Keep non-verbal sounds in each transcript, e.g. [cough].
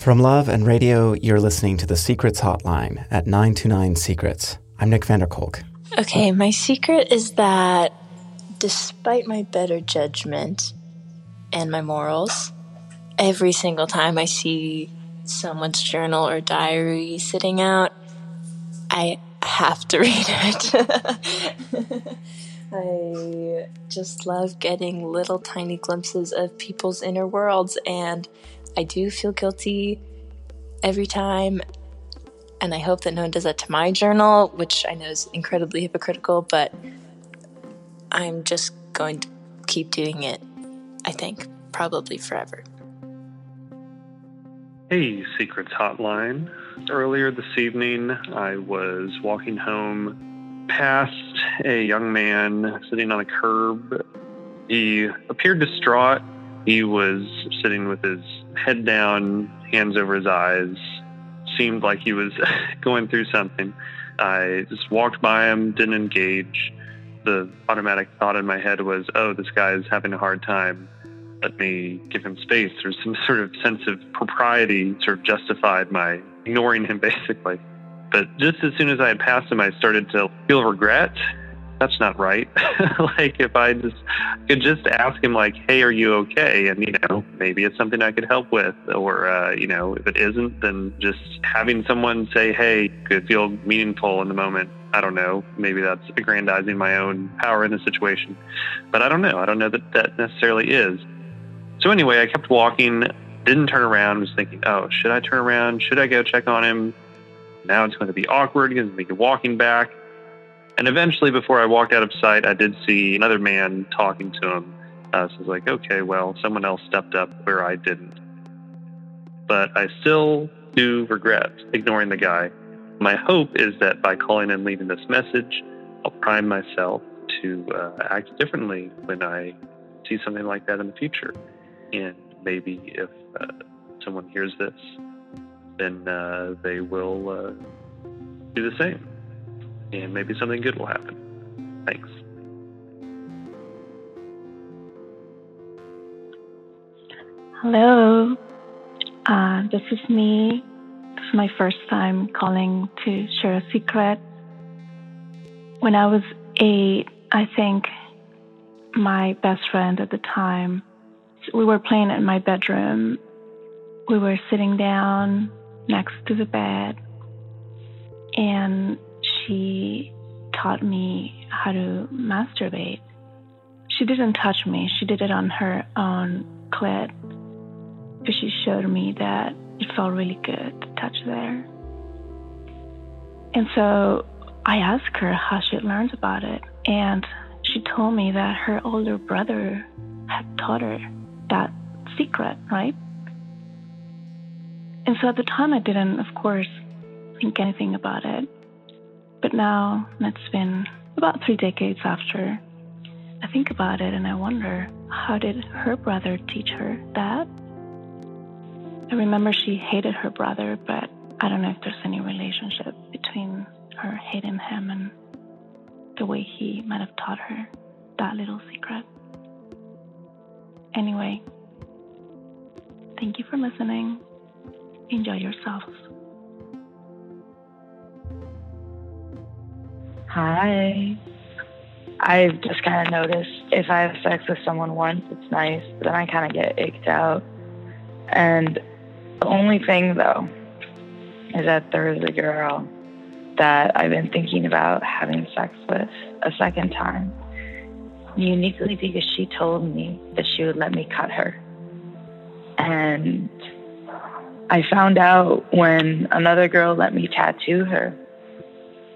From Love and Radio, you're listening to the Secrets Hotline at 929 Secrets. I'm Nick Vanderkolk. Okay, my secret is that despite my better judgment and my morals, every single time I see someone's journal or diary sitting out, I have to [laughs] read it. [laughs] I just love getting little tiny glimpses of people's inner worlds and I do feel guilty every time. And I hope that no one does that to my journal, which I know is incredibly hypocritical, but I'm just going to keep doing it, I think, probably forever. Hey, Secrets Hotline. Earlier this evening, I was walking home past a young man sitting on a curb. He appeared distraught he was sitting with his head down, hands over his eyes, seemed like he was [laughs] going through something. I just walked by him, didn't engage. The automatic thought in my head was, oh, this guy is having a hard time. Let me give him space. There's some [laughs] sort of sense of propriety sort of justified my ignoring him, [laughs] basically. But just as soon as I had passed him, I started to feel regret that's not right. [laughs] like if I just could just ask him like, "Hey, are you okay?" and you know, maybe it's something I could help with, or uh, you know, if it isn't, then just having someone say, "Hey," could feel meaningful in the moment. I don't know. Maybe that's aggrandizing my own power in the situation, but I don't know. I don't know that that necessarily is. So anyway, I kept walking. Didn't turn around. Was thinking, "Oh, should I turn around? Should I go check on him?" Now it's going to be awkward because I'm walking back and eventually, before I walked out of sight, I did see another man talking to him. Uh, so I was like, okay, well, someone else stepped up where I didn't. But I still do regret ignoring the guy. My hope is that by calling and leaving this message, I'll prime myself to uh, act differently when I see something like that in the future. And maybe if uh, someone hears this, then uh, they will uh, do the same and maybe something good will happen. Thanks. Hello, uh, this is me. This is my first time calling to share a secret. When I was eight, I think my best friend at the time, we were playing in my bedroom. We were sitting down next to the bed, and she taught me how to masturbate. She didn't touch me, she did it on her own clit. But she showed me that it felt really good to touch there. And so I asked her how she learned about it. And she told me that her older brother had taught her that secret, right? And so at the time, I didn't, of course, think anything about it. But now it's been about three decades after. I think about it and I wonder how did her brother teach her that? I remember she hated her brother, but I don't know if there's any relationship between her hating him and the way he might have taught her that little secret. Anyway, thank you for listening. Enjoy yourselves. Hi. I've just kind of noticed if I have sex with someone once, it's nice, but then I kind of get icked out. And the only thing, though, is that there is a girl that I've been thinking about having sex with a second time. Uniquely because she told me that she would let me cut her. And I found out when another girl let me tattoo her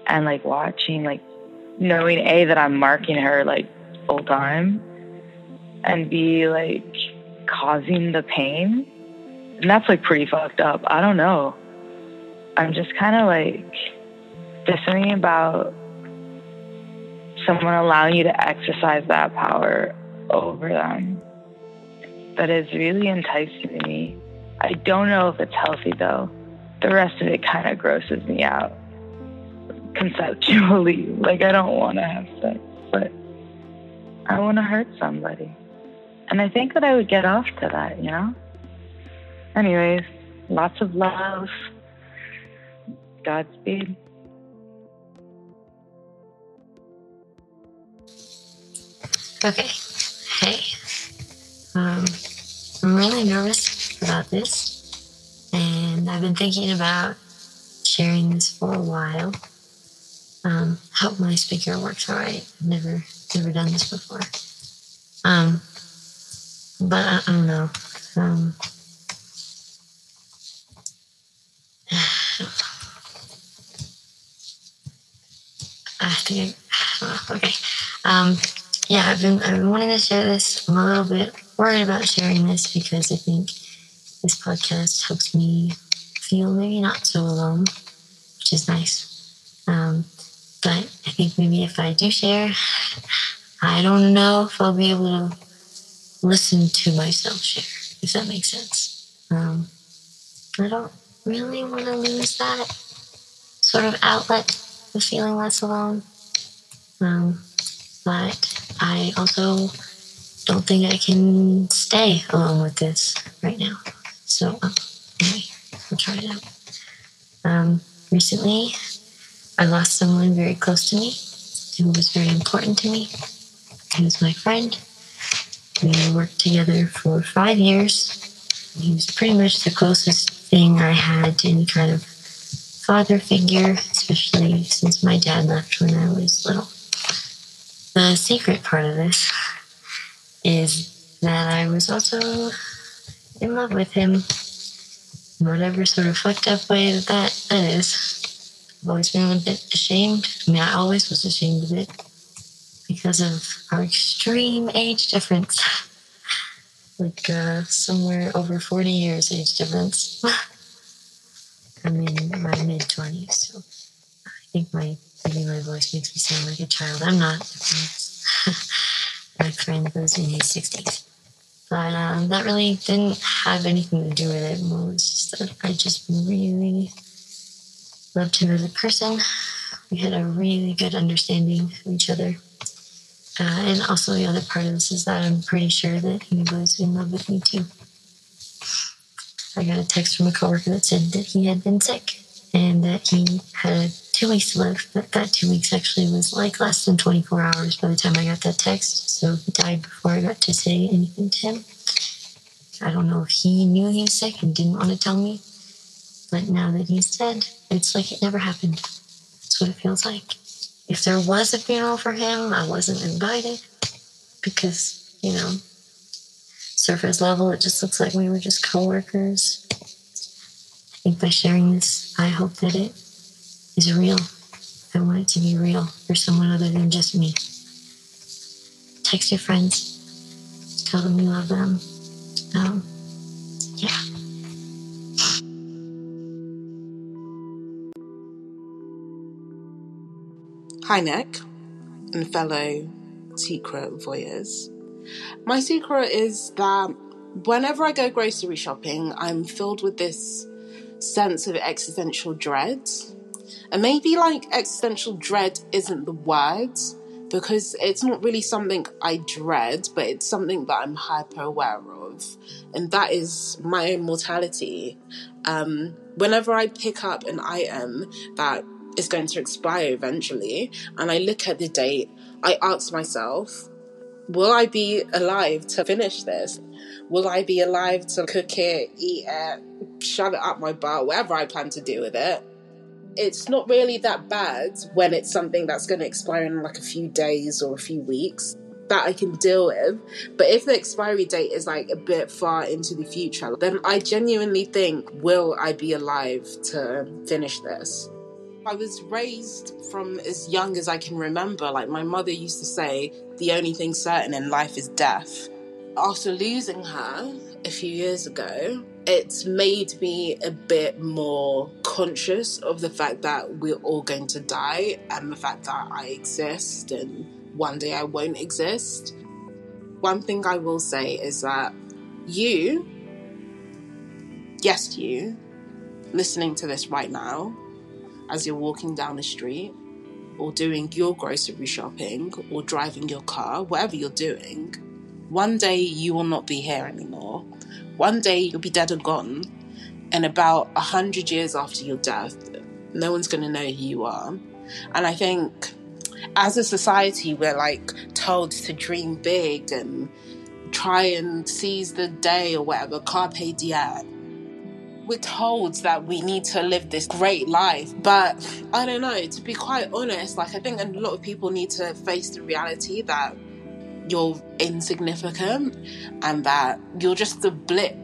and like watching, like knowing A, that I'm marking her like full time and B, like causing the pain. And that's like pretty fucked up. I don't know. I'm just kind of like, there's something about someone allowing you to exercise that power over them that is really enticing to me. I don't know if it's healthy though. The rest of it kind of grosses me out conceptually. [laughs] Like, I don't want to have sex, but I want to hurt somebody. And I think that I would get off to that, you know? anyways, lots of love. Godspeed. Okay. Hey. Um, I'm really nervous about this, and I've been thinking about sharing this for a while. Um, hope my speaker works all right. I've never never done this before. Um, but I, I don't know. Um, [sighs] I think [sighs] I, okay. Um, yeah, I've been I've been wanting to share this. I'm a little bit worried about sharing this because I think this podcast helps me feel maybe not so alone, which is nice. Um, but I think maybe if I do share, I don't know if I'll be able to listen to myself share, if that makes sense. Um, I don't really want to lose that sort of outlet of feeling less alone. Um, but I also don't think I can stay alone with this right now. So, um, anyway, I'll try it out. Um, recently, I lost someone very close to me who was very important to me. He was my friend. We worked together for five years. He was pretty much the closest thing I had to any kind of father figure, especially since my dad left when I was little. The secret part of this is that I was also in love with him. Whatever sort of fucked up way that that, is. I've always been a bit ashamed. I mean, I always was ashamed of it because of our extreme age difference. [laughs] like uh, somewhere over 40 years age difference. [laughs] I'm in my mid 20s, so I think my maybe my voice makes me sound like a child. I'm not. [laughs] my friend was in his 60s. But um, that really didn't have anything to do with it. More was just that I just really loved him as a person. We had a really good understanding of each other. Uh, and also, the other part of this is that I'm pretty sure that he was in love with me too. I got a text from a coworker that said that he had been sick and that he had two weeks to live. But that two weeks actually was like less than 24 hours by the time I got that text. So he died before I got to say anything to him. I don't know if he knew he was sick and didn't want to tell me. But now that he's dead, it's like it never happened. That's what it feels like. If there was a funeral for him, I wasn't invited because, you know, surface level, it just looks like we were just coworkers. I think by sharing this, I hope that it is real. I want it to be real for someone other than just me. Text your friends, tell them you love them. Hi, Nick, and fellow secret voyeurs. My secret is that whenever I go grocery shopping, I'm filled with this sense of existential dread. And maybe like existential dread isn't the word because it's not really something I dread, but it's something that I'm hyper aware of. And that is my own mortality. Um, whenever I pick up an item that is going to expire eventually, and I look at the date, I ask myself, will I be alive to finish this? Will I be alive to cook it, eat it, shove it up my butt, whatever I plan to do with it? It's not really that bad when it's something that's going to expire in like a few days or a few weeks that I can deal with. But if the expiry date is like a bit far into the future, then I genuinely think, will I be alive to finish this? I was raised from as young as I can remember. Like my mother used to say, the only thing certain in life is death. After losing her a few years ago, it's made me a bit more conscious of the fact that we're all going to die and the fact that I exist and one day I won't exist. One thing I will say is that you, yes, you, listening to this right now, as you're walking down the street, or doing your grocery shopping, or driving your car, whatever you're doing, one day you will not be here anymore. one day you'll be dead and gone, and about a hundred years after your death, no one's going to know who you are. And I think as a society, we're like told to dream big and try and seize the day or whatever, carpe diem. We're told that we need to live this great life, but I don't know, to be quite honest, like I think a lot of people need to face the reality that you're insignificant and that you're just a blip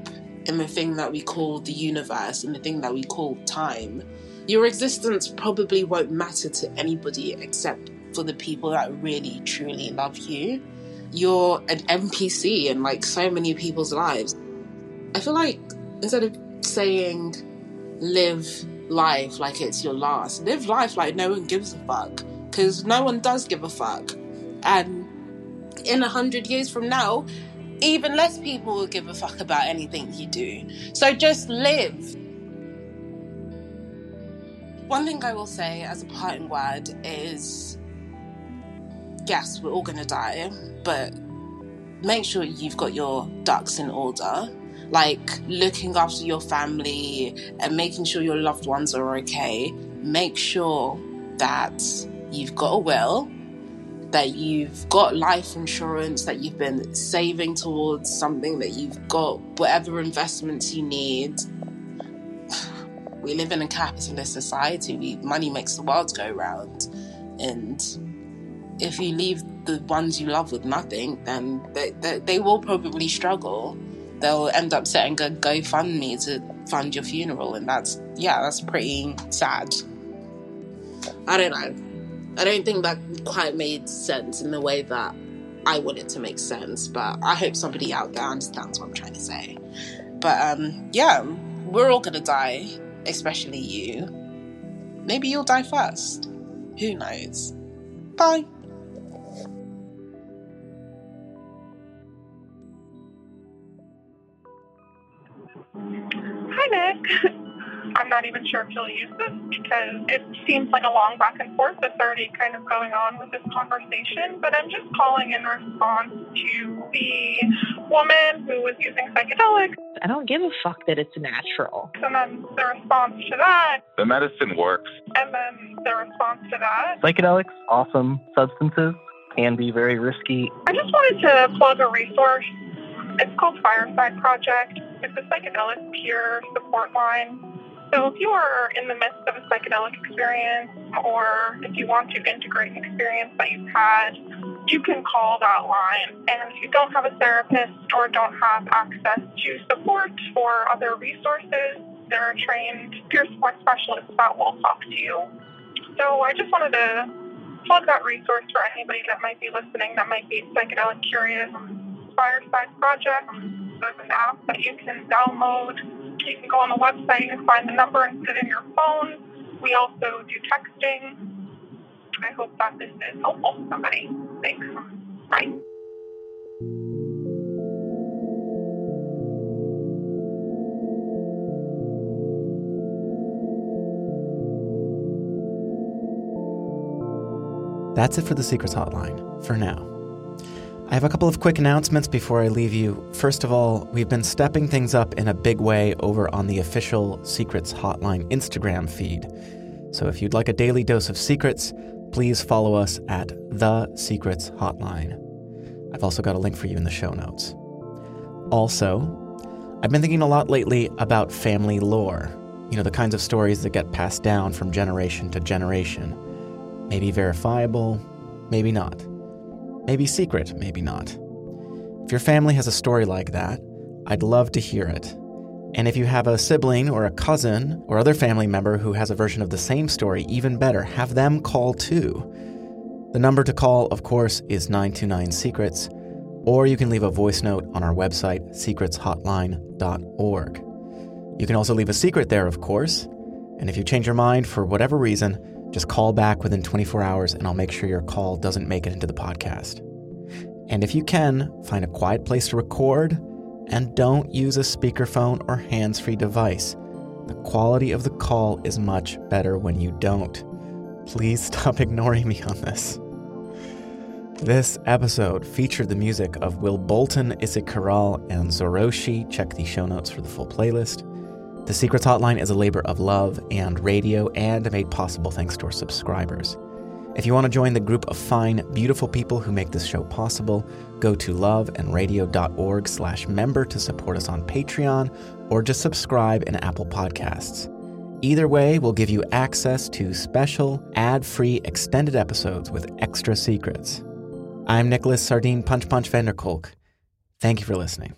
in the thing that we call the universe and the thing that we call time. Your existence probably won't matter to anybody except for the people that really truly love you. You're an NPC in like so many people's lives. I feel like instead of saying live life like it's your last, live life like no one gives a fuck. Because no one does give a fuck. And in a hundred years from now, even less people will give a fuck about anything you do. So just live. One thing I will say as a parting word is yes, we're all to die, but make sure you've got your ducks in order. Like looking after your family and making sure your loved ones are okay. Make sure that you've got a will that you've got life insurance, that you've been saving towards something, that you've got whatever investments you need. [sighs] We live in a capitalist society. We, money makes the world go round. And if you leave the ones you love with nothing, then they, they, they will probably struggle. They'll end up setting a GoFundMe to fund your funeral. And that's, yeah, that's pretty sad. I don't know. I don't think that quite made sense in the way that I want it to make sense, but I hope somebody out there understands what I'm trying to say. But um, yeah, we're all gonna die, especially you. Maybe you'll die first. Who knows? Bye. Hi, Nick. [laughs] I'm not even sure if you'll use this because it seems like a long back and forth that's already kind of going on with this conversation. But I'm just calling in response to the woman who was using psychedelics. I don't give a fuck that it's natural. And then the response to that. The medicine works. And then the response to that. Psychedelics, awesome substances, can be very risky. I just wanted to plug a resource. It's called Fireside Project. It's a psychedelic peer support line so if you are in the midst of a psychedelic experience or if you want to integrate an experience that you've had, you can call that line. And if you don't have a therapist or don't have access to support or other resources, there are trained peer support specialists that will talk to you. So I just wanted to plug that resource for anybody that might be listening that might be psychedelic curious. Fireside Project. There's an app that you can download you can go on the website and find the number and put it in your phone. We also do texting. I hope that this is helpful to somebody. Thanks. Bye. That's it for the Secrets Hotline, for now. I have a couple of quick announcements before I leave you. First of all, we've been stepping things up in a big way over on the official Secrets Hotline Instagram feed. So if you'd like a daily dose of secrets, please follow us at The Secrets Hotline. I've also got a link for you in the show notes. Also, I've been thinking a lot lately about family lore. You know, the kinds of stories that get passed down from generation to generation. Maybe verifiable, maybe not. Maybe secret, maybe not. If your family has a story like that, I'd love to hear it. And if you have a sibling or a cousin or other family member who has a version of the same story, even better, have them call too. The number to call, of course, is 929 Secrets, or you can leave a voice note on our website, secretshotline.org. You can also leave a secret there, of course, and if you change your mind for whatever reason, just call back within 24 hours and I'll make sure your call doesn't make it into the podcast. And if you can, find a quiet place to record and don't use a speakerphone or hands free device. The quality of the call is much better when you don't. Please [laughs] stop ignoring me on this. This episode featured the music of Wil Bolton, Isik Kural, and Zoroxxe. Check the show notes for the full playlist. The Secrets Hotline is a labor of love and radio and made possible thanks to our subscribers. If you want to join the group of fine, beautiful people who make this show possible, go to loveandradio.org slash member to support us on Patreon or just subscribe in Apple Podcasts. Either way we'll give you access to special, ad-free extended episodes with extra secrets. I'm Nicholas Sardine Punch Punch Vanderkolk. Thank you for listening.